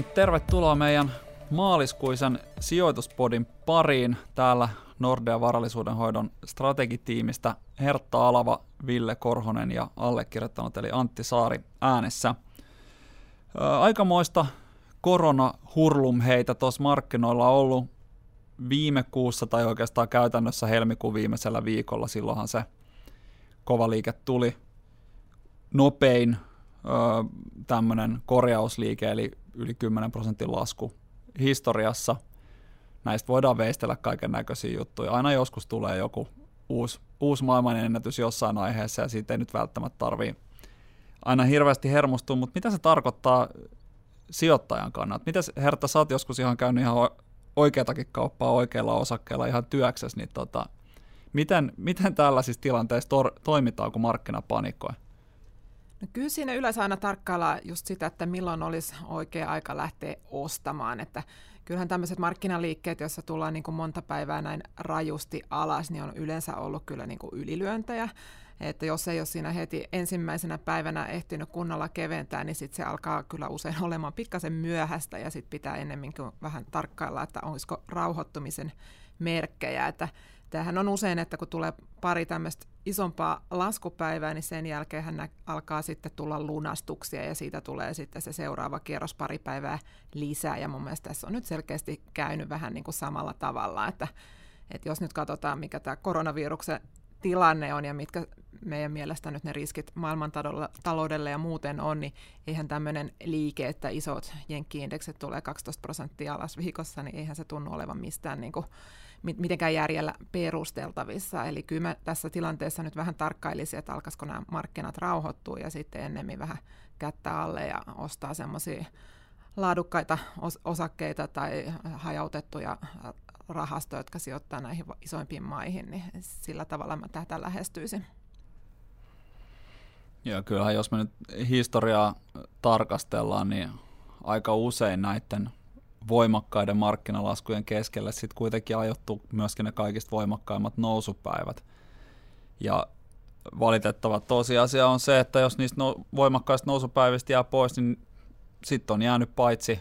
niin, tervetuloa meidän maaliskuisen sijoituspodin pariin. Täällä Nordea varallisuudenhoidon strategitiimistä Hertta Alava, Ville Korhonen ja allekirjoittanut eli Antti Saari äänessä. Aikamoista koronahurlum heitä tuossa markkinoilla on ollut viime kuussa tai oikeastaan käytännössä helmikuun viimeisellä viikolla. Silloinhan se kova liike tuli. Nopein tämmöinen korjausliike, eli yli 10 prosentin lasku historiassa. Näistä voidaan veistellä kaiken näköisiä juttuja. Aina joskus tulee joku uusi, uusi maailmanennätys jossain aiheessa ja siitä ei nyt välttämättä tarvii aina hirveästi hermostua, mutta mitä se tarkoittaa sijoittajan kannalta? Miten Hertta, sä oot joskus ihan käynyt ihan oikeatakin kauppaa oikeilla osakkeilla ihan työksessä, niin tota, miten, miten tällaisissa tilanteissa tor- toimitaan, kun markkina panikoi? No kyllä siinä yleensä aina tarkkaillaan just sitä, että milloin olisi oikea aika lähteä ostamaan, että kyllähän tämmöiset markkinaliikkeet, joissa tullaan niin kuin monta päivää näin rajusti alas, niin on yleensä ollut kyllä niin kuin ylilyöntejä, että jos ei ole siinä heti ensimmäisenä päivänä ehtinyt kunnolla keventää, niin sitten se alkaa kyllä usein olemaan pikkasen myöhäistä ja sitten pitää ennemminkin vähän tarkkailla, että olisiko rauhoittumisen merkkejä, että Tämähän on usein, että kun tulee pari tämmöistä isompaa laskupäivää, niin sen jälkeen hän alkaa sitten tulla lunastuksia ja siitä tulee sitten se seuraava kierros pari päivää lisää. Ja mun mielestä tässä on nyt selkeästi käynyt vähän niin kuin samalla tavalla, että, että jos nyt katsotaan, mikä tämä koronaviruksen tilanne on ja mitkä meidän mielestä nyt ne riskit maailmantaloudelle ja muuten on, niin eihän tämmöinen liike, että isot jenkkiindeksit tulee 12 prosenttia alas viikossa, niin eihän se tunnu olevan mistään niin kuin mitenkään järjellä perusteltavissa. Eli kyllä mä tässä tilanteessa nyt vähän tarkkailisin, että alkaisiko nämä markkinat rauhoittua ja sitten ennemmin vähän kättä alle ja ostaa semmoisia laadukkaita os- osakkeita tai hajautettuja rahastoja, jotka sijoittaa näihin isoimpiin maihin, niin sillä tavalla mä tätä lähestyisin. Joo, kyllähän jos me nyt historiaa tarkastellaan, niin aika usein näiden voimakkaiden markkinalaskujen keskelle sitten kuitenkin ajoittu myöskin ne kaikista voimakkaimmat nousupäivät. Ja valitettava tosiasia on se, että jos niistä no, voimakkaista nousupäivistä jää pois, niin sitten on jäänyt paitsi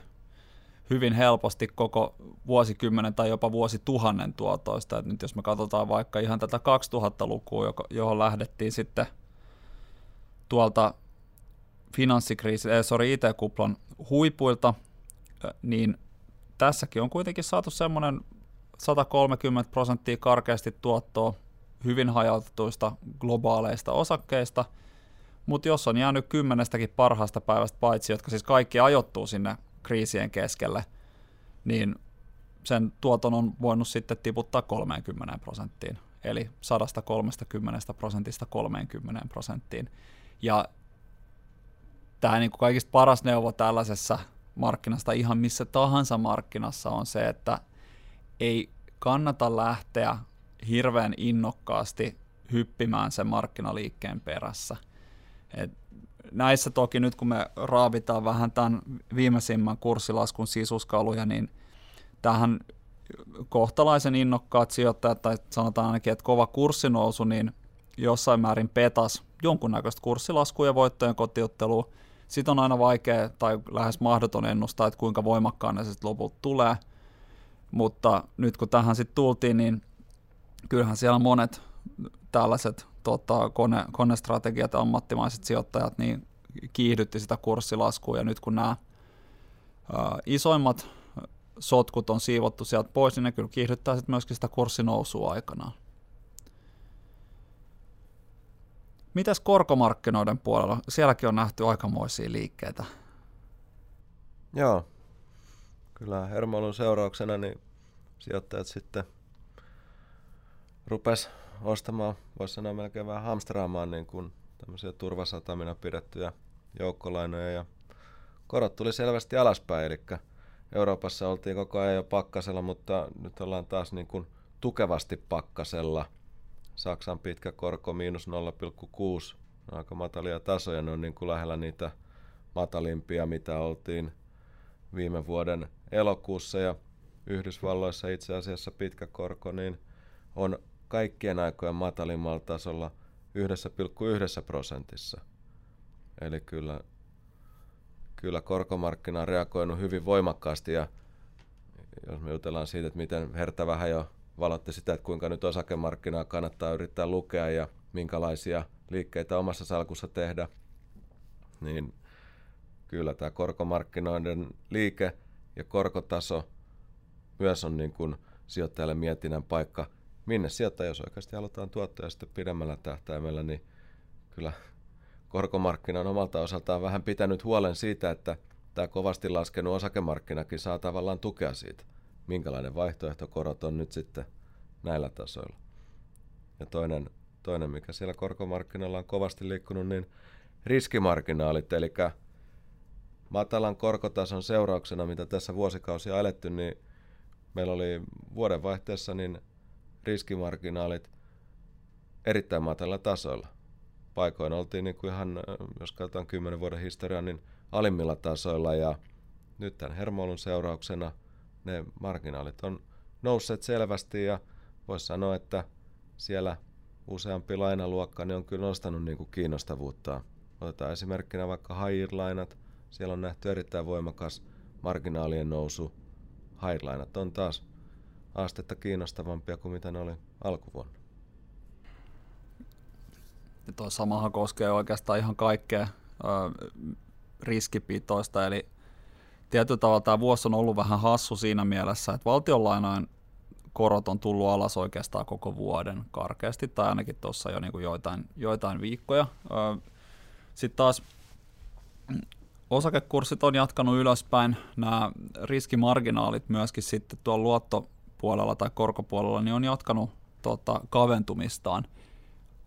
hyvin helposti koko vuosikymmenen tai jopa vuosituhannen tuotoista. Et nyt jos me katsotaan vaikka ihan tätä 2000-lukua, johon lähdettiin sitten tuolta finanssikriisin, eh, sorry, IT-kuplan huipuilta, niin tässäkin on kuitenkin saatu semmoinen 130 prosenttia karkeasti tuottoa hyvin hajautetuista globaaleista osakkeista, mutta jos on jäänyt kymmenestäkin parhaasta päivästä paitsi, jotka siis kaikki ajoittuu sinne kriisien keskelle, niin sen tuoton on voinut sitten tiputtaa 30 prosenttiin, eli 130 prosentista 30 prosenttiin. Ja tämä niin kuin kaikista paras neuvo tällaisessa markkinasta ihan missä tahansa markkinassa on se, että ei kannata lähteä hirveän innokkaasti hyppimään sen markkinaliikkeen perässä. Et näissä toki nyt kun me raavitaan vähän tämän viimeisimmän kurssilaskun sisuskaluja, niin tähän kohtalaisen innokkaat sijoittajat, tai sanotaan ainakin, että kova kurssinousu, niin jossain määrin petas jonkunnäköistä kurssilaskua ja voittojen kotiuttelua, sitten on aina vaikea tai lähes mahdoton ennustaa, että kuinka voimakkaan ne sitten loput tulee. Mutta nyt kun tähän sitten tultiin, niin kyllähän siellä monet tällaiset tota, kone, konestrategiat ja ammattimaiset sijoittajat niin kiihdytti sitä kurssilaskua ja nyt kun nämä ää, isoimmat sotkut on siivottu sieltä pois, niin ne kyllä kiihdyttää sitten myöskin sitä kurssinousua aikanaan. Mitäs korkomarkkinoiden puolella? Sielläkin on nähty aikamoisia liikkeitä. Joo. Kyllä hermoilun seurauksena niin sijoittajat sitten rupes ostamaan, voisi sanoa melkein vähän hamstraamaan niin kuin tämmöisiä turvasatamina pidettyjä joukkolainoja ja korot tuli selvästi alaspäin, eli Euroopassa oltiin koko ajan jo pakkasella, mutta nyt ollaan taas niin kuin tukevasti pakkasella – Saksan pitkä korko miinus 0,6, aika matalia tasoja, ne on niin kuin lähellä niitä matalimpia, mitä oltiin viime vuoden elokuussa. Ja Yhdysvalloissa itse asiassa pitkä korko niin on kaikkien aikojen matalimmalla tasolla 1,1 prosentissa. Eli kyllä, kyllä korkomarkkina on reagoinut hyvin voimakkaasti. Ja jos me jutellaan siitä, että miten Herta vähän jo valotti sitä, että kuinka nyt osakemarkkinaa kannattaa yrittää lukea ja minkälaisia liikkeitä omassa salkussa tehdä, niin kyllä tämä korkomarkkinoiden liike ja korkotaso myös on niin kuin sijoittajalle mietinnän paikka, minne sijoittaa, jos oikeasti halutaan tuottoja sitten pidemmällä tähtäimellä, niin kyllä korkomarkkina on omalta osaltaan vähän pitänyt huolen siitä, että tämä kovasti laskenut osakemarkkinakin saa tavallaan tukea siitä, minkälainen vaihtoehtokorot on nyt sitten näillä tasoilla. Ja toinen, toinen mikä siellä korkomarkkinoilla on kovasti liikkunut, niin riskimarginaalit, eli matalan korkotason seurauksena, mitä tässä vuosikausia eletty, niin meillä oli vuodenvaihteessa niin riskimarginaalit erittäin matalilla tasoilla. Paikoin oltiin niin kuin ihan, jos katsotaan 10 vuoden historiaa, niin alimmilla tasoilla ja nyt tämän hermoilun seurauksena ne marginaalit on nousseet selvästi ja voisi sanoa, että siellä useampi lainaluokka niin on kyllä nostanut niin kuin kiinnostavuutta. Otetaan esimerkkinä vaikka high lainat siellä on nähty erittäin voimakas marginaalien nousu. high on taas astetta kiinnostavampia kuin mitä ne oli alkuvuonna. Ja tuo samahan koskee oikeastaan ihan kaikkea riskipitoista, eli tietyllä tavalla tämä vuosi on ollut vähän hassu siinä mielessä, että valtionlainojen korot on tullut alas oikeastaan koko vuoden karkeasti, tai ainakin tuossa jo niin kuin joitain, joitain viikkoja. Sitten taas osakekurssit on jatkanut ylöspäin, nämä riskimarginaalit myöskin sitten tuolla luottopuolella tai korkopuolella, niin on jatkanut tota, kaventumistaan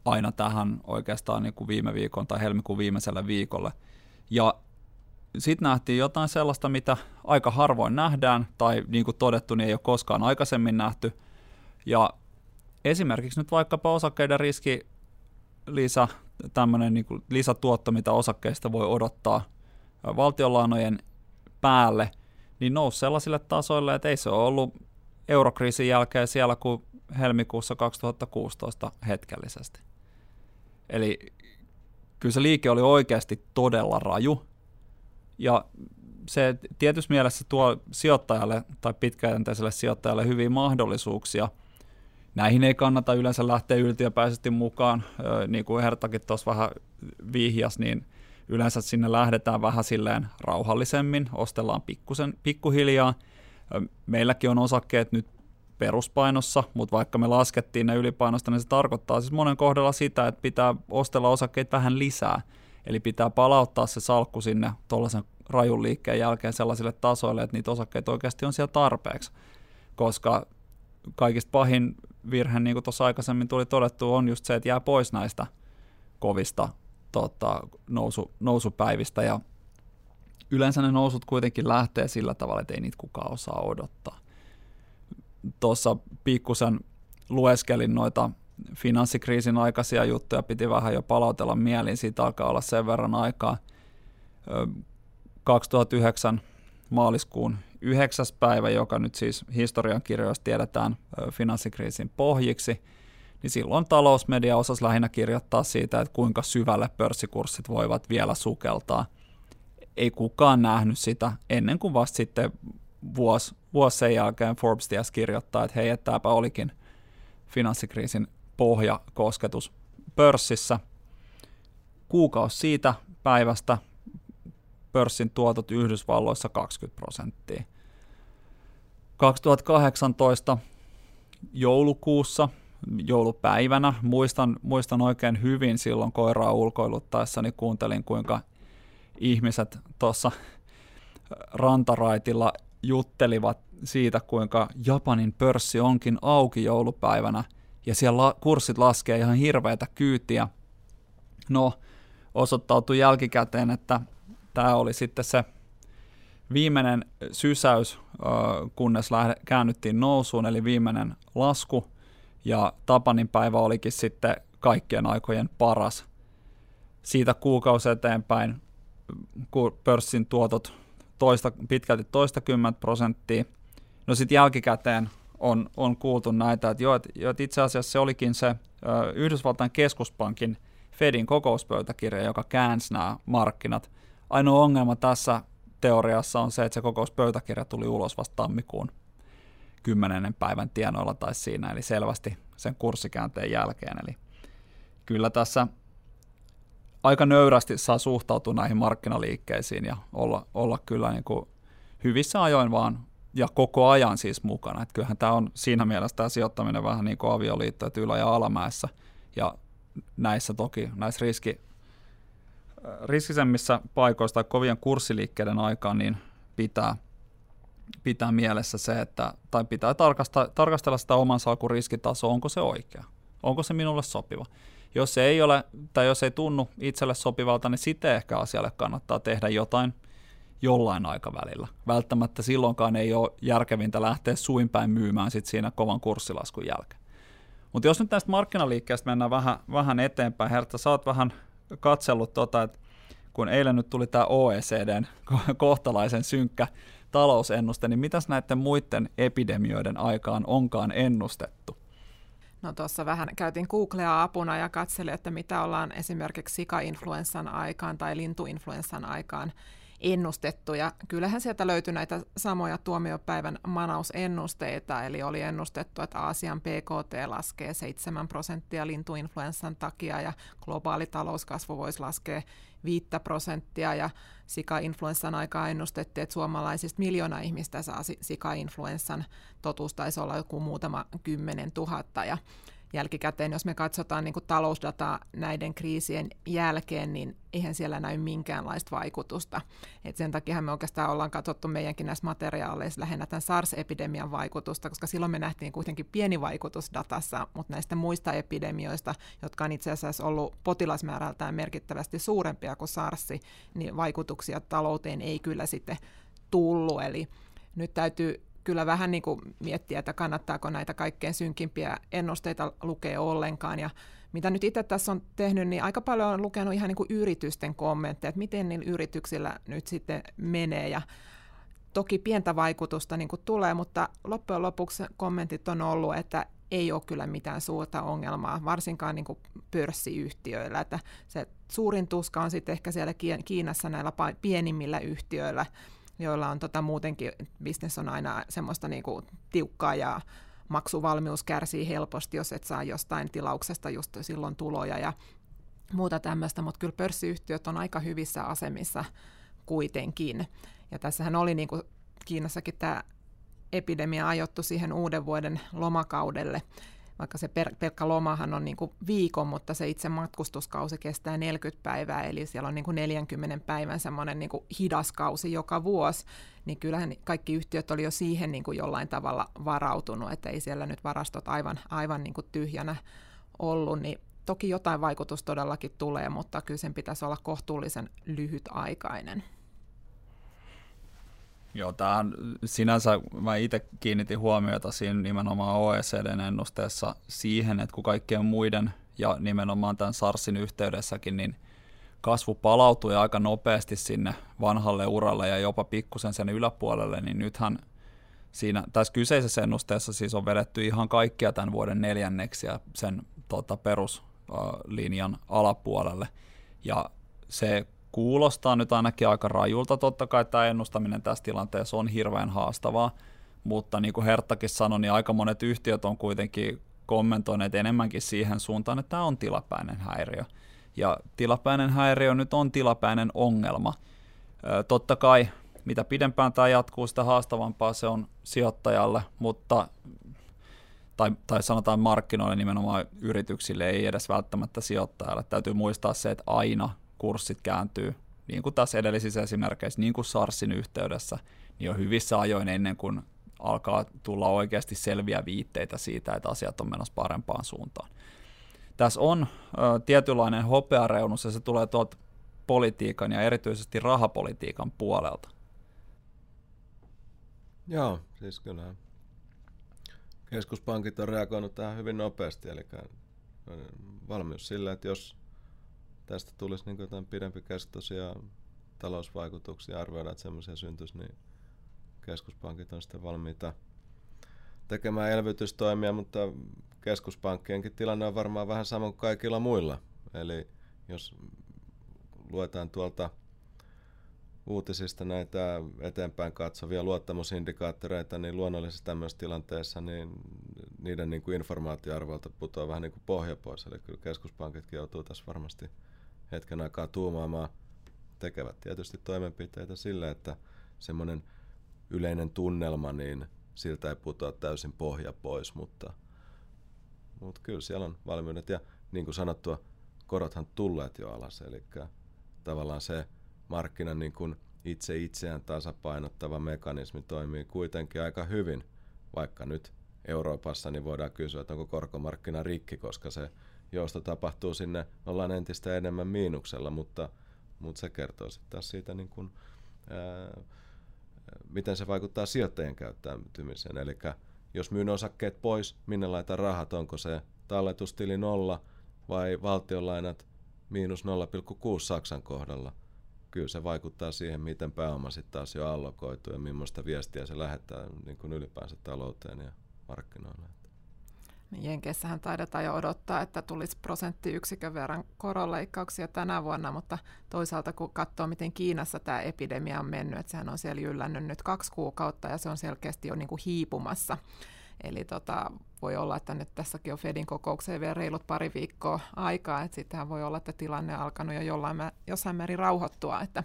aina tähän oikeastaan niin kuin viime viikon tai helmikuun viimeiselle viikolle. Ja sitten nähtiin jotain sellaista, mitä aika harvoin nähdään, tai niin kuin todettu, niin ei ole koskaan aikaisemmin nähty. Ja esimerkiksi nyt vaikkapa osakkeiden riski lisä, tämmöinen niin lisätuotto, mitä osakkeista voi odottaa valtionlainojen päälle, niin nousi sellaisille tasoille, että ei se ole ollut eurokriisin jälkeen siellä kuin helmikuussa 2016 hetkellisesti. Eli kyllä se liike oli oikeasti todella raju, ja se tietysti mielessä tuo sijoittajalle tai pitkäjänteiselle sijoittajalle hyviä mahdollisuuksia. Näihin ei kannata yleensä lähteä yltiöpäisesti mukaan, niin kuin Hertakin tuossa vähän vihjas, niin yleensä sinne lähdetään vähän silleen rauhallisemmin, ostellaan pikkusen, pikkuhiljaa. Meilläkin on osakkeet nyt peruspainossa, mutta vaikka me laskettiin ne ylipainosta, niin se tarkoittaa siis monen kohdalla sitä, että pitää ostella osakkeet vähän lisää. Eli pitää palauttaa se salkku sinne tuollaisen rajun liikkeen jälkeen sellaisille tasoille, että niitä osakkeita oikeasti on siellä tarpeeksi. Koska kaikista pahin virhe, niin kuin tuossa aikaisemmin tuli todettu, on just se, että jää pois näistä kovista tota, nousu, nousupäivistä ja yleensä ne nousut kuitenkin lähtee sillä tavalla, että ei niitä kukaan osaa odottaa. Tuossa pikkusen lueskelin noita finanssikriisin aikaisia juttuja, piti vähän jo palautella mieliin, siitä alkaa olla sen verran aikaa. 2009 maaliskuun 9. päivä, joka nyt siis historiankirjoista tiedetään finanssikriisin pohjiksi, niin silloin talousmedia osasi lähinnä kirjoittaa siitä, että kuinka syvälle pörssikurssit voivat vielä sukeltaa. Ei kukaan nähnyt sitä ennen kuin vasta sitten vuosi, vuosi sen jälkeen Forbes ties kirjoittaa, että hei, että tämäpä olikin finanssikriisin pohjakosketus pörssissä. Kuukausi siitä päivästä pörssin tuotot Yhdysvalloissa 20 prosenttia. 2018 joulukuussa joulupäivänä. Muistan, muistan oikein hyvin silloin koiraa ulkoiluttaessa, niin kuuntelin kuinka ihmiset tuossa rantaraitilla juttelivat siitä, kuinka Japanin pörssi onkin auki joulupäivänä ja siellä la- kurssit laskee ihan hirveätä kyytiä. No, osoittautui jälkikäteen, että tämä oli sitten se viimeinen sysäys, kunnes käännyttiin nousuun, eli viimeinen lasku, ja Tapanin päivä olikin sitten kaikkien aikojen paras. Siitä kuukausi eteenpäin pörssin tuotot toista, pitkälti toista kymmentä prosenttia. No sitten jälkikäteen on, on kuultu näitä, että, jo, että, että itse asiassa se olikin se Yhdysvaltain keskuspankin Fedin kokouspöytäkirja, joka käänsi nämä markkinat ainoa ongelma tässä teoriassa on se, että se kokouspöytäkirja tuli ulos vasta tammikuun kymmenennen päivän tienoilla tai siinä, eli selvästi sen kurssikäänteen jälkeen. Eli kyllä tässä aika nöyrästi saa suhtautua näihin markkinaliikkeisiin ja olla, olla kyllä niin kuin hyvissä ajoin vaan ja koko ajan siis mukana. Että kyllähän tämä on siinä mielessä tämä sijoittaminen vähän niin kuin avioliitto, että ylä- ja alamäessä. Ja näissä toki, näissä riski, riskisemmissä paikoissa tai kovien kurssiliikkeiden aikaan, niin pitää, pitää mielessä se, että, tai pitää tarkastella, tarkastella sitä oman salkun riskitasoa, onko se oikea, onko se minulle sopiva. Jos se ei ole, tai jos ei tunnu itselle sopivalta, niin sitten ehkä asialle kannattaa tehdä jotain jollain aikavälillä. Välttämättä silloinkaan ei ole järkevintä lähteä suinpäin myymään sit siinä kovan kurssilaskun jälkeen. Mutta jos nyt näistä markkinaliikkeistä mennään vähän, vähän eteenpäin, Hertta, sä oot vähän katsellut tota, että kun eilen nyt tuli tämä OECDn kohtalaisen synkkä talousennuste, niin mitäs näiden muiden epidemioiden aikaan onkaan ennustettu? No tuossa vähän käytiin Googlea apuna ja katselin, että mitä ollaan esimerkiksi sika-influenssan aikaan tai lintuinfluenssan aikaan ennustettu. Ja kyllähän sieltä löytyi näitä samoja tuomiopäivän manausennusteita, eli oli ennustettu, että Aasian PKT laskee 7 prosenttia lintuinfluenssan takia ja globaali talouskasvu voisi laskea 5 prosenttia ja sika-influenssan aikaa ennustettiin, että suomalaisista miljoona ihmistä saa sika-influenssan. Totuus taisi olla joku muutama kymmenen tuhatta ja jälkikäteen, jos me katsotaan niin talousdataa näiden kriisien jälkeen, niin eihän siellä näy minkäänlaista vaikutusta. Et sen takia me oikeastaan ollaan katsottu meidänkin näissä materiaaleissa lähinnä tämän SARS-epidemian vaikutusta, koska silloin me nähtiin kuitenkin pieni vaikutus datassa, mutta näistä muista epidemioista, jotka on itse asiassa ollut potilasmäärältään merkittävästi suurempia kuin SARS, niin vaikutuksia talouteen ei kyllä sitten tullut. Eli nyt täytyy kyllä vähän niin kuin miettiä, että kannattaako näitä kaikkein synkimpiä ennusteita lukea ollenkaan. Ja mitä nyt itse tässä on tehnyt, niin aika paljon on lukenut ihan niin kuin yritysten kommentteja, että miten niillä yrityksillä nyt sitten menee. Ja toki pientä vaikutusta niin kuin tulee, mutta loppujen lopuksi kommentit on ollut, että ei ole kyllä mitään suurta ongelmaa, varsinkaan niin kuin pörssiyhtiöillä. Että se suurin tuska on sitten ehkä siellä Kiinassa näillä pienimmillä yhtiöillä, joilla on tota muutenkin, bisnes on aina semmoista niinku tiukkaa ja maksuvalmius kärsii helposti, jos et saa jostain tilauksesta just silloin tuloja ja muuta tämmöistä, mutta kyllä pörssiyhtiöt on aika hyvissä asemissa kuitenkin. Ja tässähän oli niin kuin Kiinassakin tämä epidemia ajottu siihen uuden vuoden lomakaudelle, vaikka se per, pelkkä lomahan on niin kuin viikon, mutta se itse matkustuskausi kestää 40 päivää, eli siellä on niin kuin 40 päivän semmoinen niin hidas kausi joka vuosi, niin kyllähän kaikki yhtiöt oli jo siihen niin kuin jollain tavalla varautunut, että ei siellä nyt varastot aivan, aivan niin kuin tyhjänä ollut, niin toki jotain vaikutus todellakin tulee, mutta kyllä sen pitäisi olla kohtuullisen lyhytaikainen. Joo, tämähän sinänsä mä itse kiinnitin huomiota siinä nimenomaan OECDn ennusteessa siihen, että kun kaikkien muiden ja nimenomaan tämän SARSin yhteydessäkin, niin kasvu palautui aika nopeasti sinne vanhalle uralle ja jopa pikkusen sen yläpuolelle, niin nythän siinä, tässä kyseisessä ennusteessa siis on vedetty ihan kaikkia tämän vuoden neljänneksiä sen tota, peruslinjan alapuolelle. Ja se kuulostaa nyt ainakin aika rajulta. Totta kai tämä ennustaminen tässä tilanteessa on hirveän haastavaa, mutta niin kuin Herttakin sanoi, niin aika monet yhtiöt on kuitenkin kommentoineet enemmänkin siihen suuntaan, että tämä on tilapäinen häiriö. Ja tilapäinen häiriö nyt on tilapäinen ongelma. Totta kai mitä pidempään tämä jatkuu, sitä haastavampaa se on sijoittajalle, mutta tai, tai sanotaan markkinoille nimenomaan yrityksille, ei edes välttämättä sijoittajalle. Täytyy muistaa se, että aina kurssit kääntyy, niin kuin tässä edellisissä esimerkkeissä, niin kuin SARSin yhteydessä, niin on hyvissä ajoin ennen kuin alkaa tulla oikeasti selviä viitteitä siitä, että asiat on menossa parempaan suuntaan. Tässä on ö, tietynlainen hopeareunus ja se tulee tuolta politiikan ja erityisesti rahapolitiikan puolelta. Joo, siis kyllä keskuspankit on reagoinut tähän hyvin nopeasti, eli valmius sillä, että jos tästä tulisi niin jotain pidempikestoisia talousvaikutuksia, arvioidaan, että semmoisia syntyisi, niin keskuspankit on sitten valmiita tekemään elvytystoimia, mutta keskuspankkienkin tilanne on varmaan vähän sama kuin kaikilla muilla. Eli jos luetaan tuolta uutisista näitä eteenpäin katsovia luottamusindikaattoreita, niin luonnollisesti tämmöisessä tilanteessa niin niiden niin kuin informaatioarvolta putoaa vähän niin kuin pohja pois. Eli kyllä keskuspankitkin joutuu tässä varmasti hetken aikaa tuumaamaan. Tekevät tietysti toimenpiteitä sille, että semmoinen yleinen tunnelma, niin siltä ei putoa täysin pohja pois, mutta, mutta kyllä siellä on valmiudet. Ja niin kuin sanottua, korothan tulleet jo alas, eli tavallaan se markkinan niin kuin itse itseään tasapainottava mekanismi toimii kuitenkin aika hyvin, vaikka nyt Euroopassa niin voidaan kysyä, että onko korkomarkkina rikki, koska se jousto tapahtuu sinne, ollaan entistä enemmän miinuksella, mutta, mutta se kertoo sitten taas siitä, niin kuin, ää, miten se vaikuttaa sijoittajien käyttäytymiseen. Eli jos myyn osakkeet pois, minne laitan rahat, onko se talletustili nolla vai valtionlainat miinus 0,6 Saksan kohdalla, kyllä se vaikuttaa siihen, miten pääoma sitten taas jo allokoituu ja millaista viestiä se lähettää niin kuin ylipäänsä talouteen ja markkinoille. Niin Jenkeissähän taidetaan jo odottaa, että tulisi prosenttiyksikön verran koronleikkauksia tänä vuonna, mutta toisaalta kun katsoo, miten Kiinassa tämä epidemia on mennyt, että sehän on siellä jyllännyt nyt kaksi kuukautta ja se on selkeästi jo niin kuin hiipumassa. Eli tota, voi olla, että nyt tässäkin on Fedin kokoukseen vielä reilut pari viikkoa aikaa, että sittenhän voi olla, että tilanne on alkanut jo jollain, jossain määrin rauhoittua, että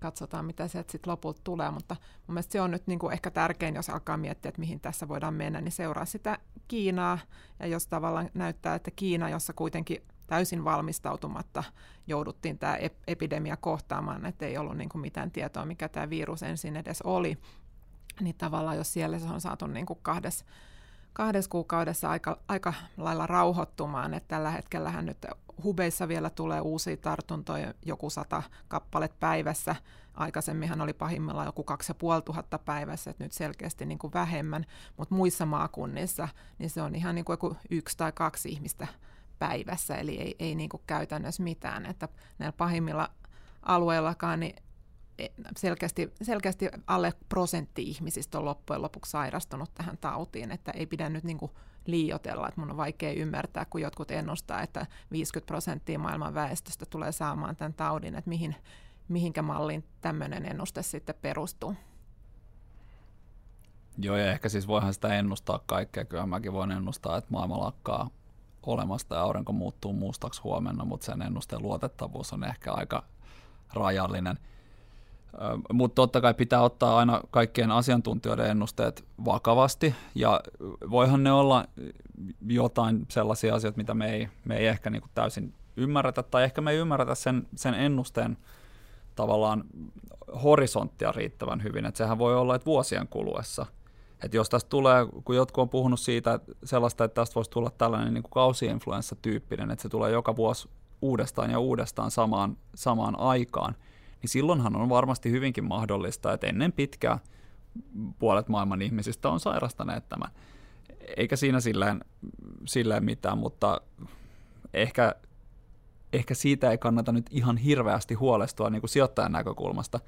katsotaan, mitä sieltä sitten lopulta tulee, mutta mun mielestä se on nyt niin kuin ehkä tärkein, jos alkaa miettiä, että mihin tässä voidaan mennä, niin seuraa sitä Kiinaa, ja jos tavallaan näyttää, että Kiina, jossa kuitenkin täysin valmistautumatta jouduttiin tämä epidemia kohtaamaan, että ei ollut niin kuin mitään tietoa, mikä tämä virus ensin edes oli, niin tavallaan jos siellä se on saatu niin kuin kahdessa kahdessa kuukaudessa aika, aika lailla rauhoittumaan, että tällä hetkellähän nyt hubeissa vielä tulee uusia tartuntoja, joku sata kappalet päivässä. Aikaisemminhan oli pahimmillaan joku 2500 päivässä, että nyt selkeästi niin kuin vähemmän, mutta muissa maakunnissa niin se on ihan niin kuin joku yksi tai kaksi ihmistä päivässä, eli ei, ei niin kuin käytännössä mitään, että näillä pahimmilla alueillakaan niin E, selkeästi, selkeästi alle prosentti ihmisistä on loppujen lopuksi sairastunut tähän tautiin, että ei pidä nyt niin kuin liiotella, että mun on vaikea ymmärtää, kun jotkut ennustaa, että 50 prosenttia maailman väestöstä tulee saamaan tämän taudin, että mihin, mihinkä malliin tämmöinen ennuste sitten perustuu. Joo, ja ehkä siis voihan sitä ennustaa kaikkea. Kyllä mäkin voin ennustaa, että maailma lakkaa olemasta ja aurinko muuttuu mustaksi huomenna, mutta sen ennusteen luotettavuus on ehkä aika rajallinen – mutta totta kai pitää ottaa aina kaikkien asiantuntijoiden ennusteet vakavasti, ja voihan ne olla jotain sellaisia asioita, mitä me ei, me ei ehkä niinku täysin ymmärretä, tai ehkä me ei ymmärretä sen, sen ennusteen tavallaan horisonttia riittävän hyvin, että sehän voi olla, että vuosien kuluessa, että jos tästä tulee, kun jotkut on puhunut siitä että sellaista, että tästä voisi tulla tällainen niin kuin kausiinfluenssa-tyyppinen, että se tulee joka vuosi uudestaan ja uudestaan samaan, samaan aikaan, niin silloinhan on varmasti hyvinkin mahdollista, että ennen pitkää puolet maailman ihmisistä on sairastaneet tämän. Eikä siinä silleen, silleen mitään, mutta ehkä, ehkä siitä ei kannata nyt ihan hirveästi huolestua niin kuin sijoittajan näkökulmasta.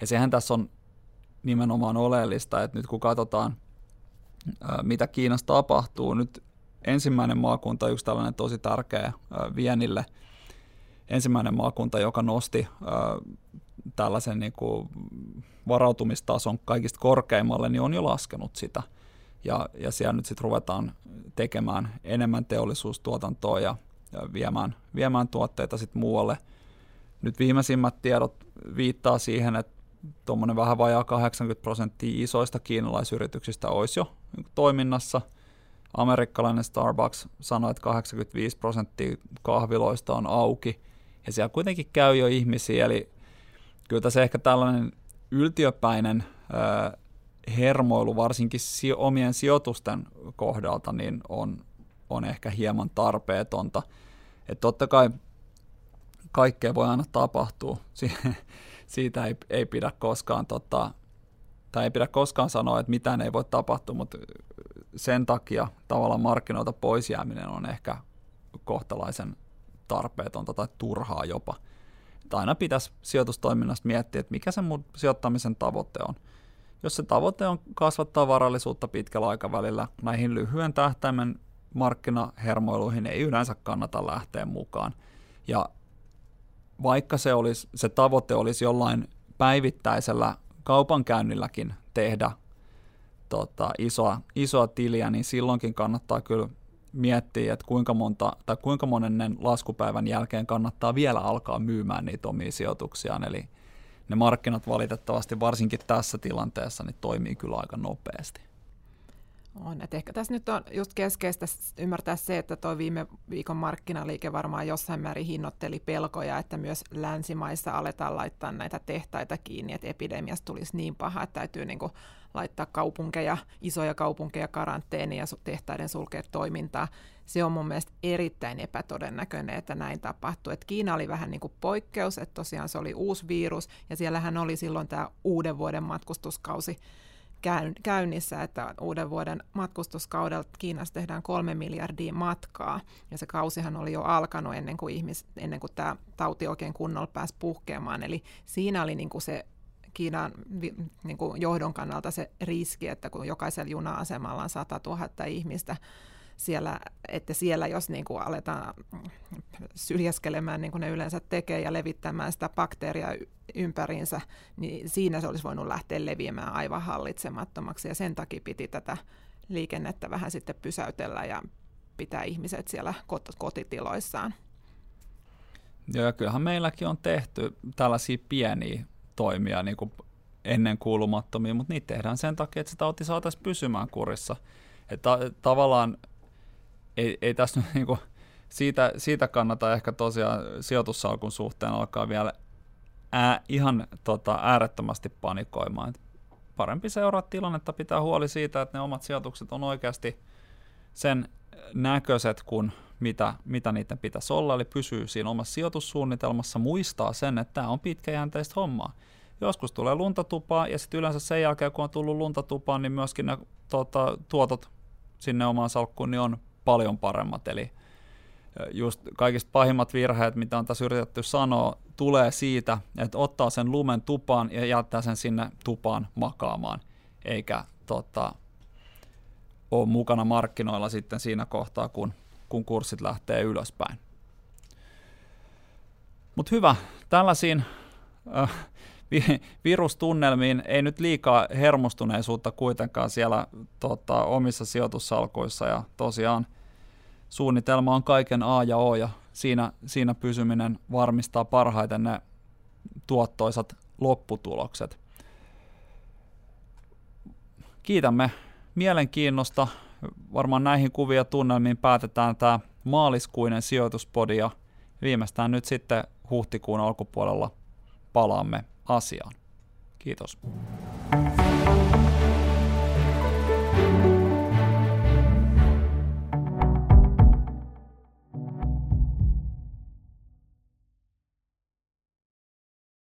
Ja sehän tässä on nimenomaan oleellista, että nyt kun katsotaan, mitä Kiinassa tapahtuu, nyt ensimmäinen maakunta, yksi tällainen tosi tärkeä vienille, ensimmäinen maakunta, joka nosti tällaisen niin kuin varautumistason kaikista korkeimmalle, niin on jo laskenut sitä. Ja, ja siellä nyt sitten ruvetaan tekemään enemmän teollisuustuotantoa ja, ja viemään, viemään tuotteita sitten muualle. Nyt viimeisimmät tiedot viittaa siihen, että tuommoinen vähän vajaa 80 prosenttia isoista kiinalaisyrityksistä olisi jo toiminnassa. Amerikkalainen Starbucks sanoi, että 85 prosenttia kahviloista on auki, ja siellä kuitenkin käy jo ihmisiä, eli kyllä tässä ehkä tällainen yltiöpäinen ö, hermoilu varsinkin si- omien sijoitusten kohdalta niin on, on ehkä hieman tarpeetonta. Et totta kai kaikkea voi aina tapahtua. Siitä ei, ei pidä koskaan tota, tai ei pidä koskaan sanoa, että mitään ei voi tapahtua, mutta sen takia tavallaan markkinoilta pois jääminen on ehkä kohtalaisen tarpeetonta tai turhaa jopa – että aina pitäisi sijoitustoiminnasta miettiä, että mikä se mun sijoittamisen tavoite on. Jos se tavoite on kasvattaa varallisuutta pitkällä aikavälillä, näihin lyhyen tähtäimen markkinahermoiluihin ei yleensä kannata lähteä mukaan. Ja vaikka se, olisi, se tavoite olisi jollain päivittäisellä kaupankäynnilläkin tehdä tota, isoa, isoa tiliä, niin silloinkin kannattaa kyllä miettiä, että kuinka, monta, tai kuinka monen laskupäivän jälkeen kannattaa vielä alkaa myymään niitä omia sijoituksiaan. Eli ne markkinat valitettavasti varsinkin tässä tilanteessa niin toimii kyllä aika nopeasti. On, että ehkä tässä nyt on just keskeistä ymmärtää se, että tuo viime viikon markkinaliike varmaan jossain määrin hinnoitteli pelkoja, että myös länsimaissa aletaan laittaa näitä tehtaita kiinni, että epidemiasta tulisi niin paha, että täytyy niin kuin laittaa kaupunkeja, isoja kaupunkeja karanteeniin ja tehtaiden sulkea toimintaa. Se on mun mielestä erittäin epätodennäköinen, että näin tapahtuu. Et Kiina oli vähän niin kuin poikkeus, että tosiaan se oli uusi virus ja siellähän oli silloin tämä uuden vuoden matkustuskausi käynnissä, että uuden vuoden matkustuskaudella Kiinassa tehdään kolme miljardia matkaa, ja se kausihan oli jo alkanut ennen kuin, ihmis, ennen kuin tämä tauti oikein kunnolla pääsi puhkeamaan, eli siinä oli niin kuin se Kiinan niin kuin johdon kannalta se riski, että kun jokaisella juna-asemalla on 100 000 ihmistä, siellä, että siellä jos niin kuin aletaan syljeskelemään niin kuin ne yleensä tekee ja levittämään sitä bakteeria ympäriinsä, niin siinä se olisi voinut lähteä leviämään aivan hallitsemattomaksi ja sen takia piti tätä liikennettä vähän sitten pysäytellä ja pitää ihmiset siellä kot- kotitiloissaan. Joo, ja kyllähän meilläkin on tehty tällaisia pieniä toimia niin kuin ennen kuulumattomia, mutta niitä tehdään sen takia, että se tauti saataisiin pysymään kurissa. Että tavallaan ei, ei tässä nyt niin kuin, siitä, siitä kannata ehkä tosiaan sijoitussalkun suhteen alkaa vielä ää, ihan tota, äärettömästi panikoimaan. Parempi seuraa tilannetta, pitää huoli siitä, että ne omat sijoitukset on oikeasti sen näköiset kuin mitä, mitä niiden pitäisi olla, eli pysyy siinä omassa sijoitussuunnitelmassa, muistaa sen, että tämä on pitkäjänteistä hommaa. Joskus tulee luntatupaa, ja sitten yleensä sen jälkeen, kun on tullut luntatupaan, niin myöskin ne tuota, tuotot sinne omaan salkkuun niin on paljon paremmat. Eli just kaikista pahimmat virheet, mitä on tässä yritetty sanoa, tulee siitä, että ottaa sen lumen tupaan ja jättää sen sinne tupaan makaamaan, eikä tota, ole mukana markkinoilla sitten siinä kohtaa, kun, kun kurssit lähtee ylöspäin. Mutta hyvä, tällaisiin äh, virustunnelmiin ei nyt liikaa hermostuneisuutta kuitenkaan siellä tota, omissa sijoitussalkoissa ja tosiaan suunnitelma on kaiken A ja O ja siinä, siinä pysyminen varmistaa parhaiten ne tuottoisat lopputulokset. Kiitämme mielenkiinnosta. Varmaan näihin kuvia tunnelmiin päätetään tämä maaliskuinen sijoituspodi ja viimeistään nyt sitten huhtikuun alkupuolella palaamme asiaan. Kiitos.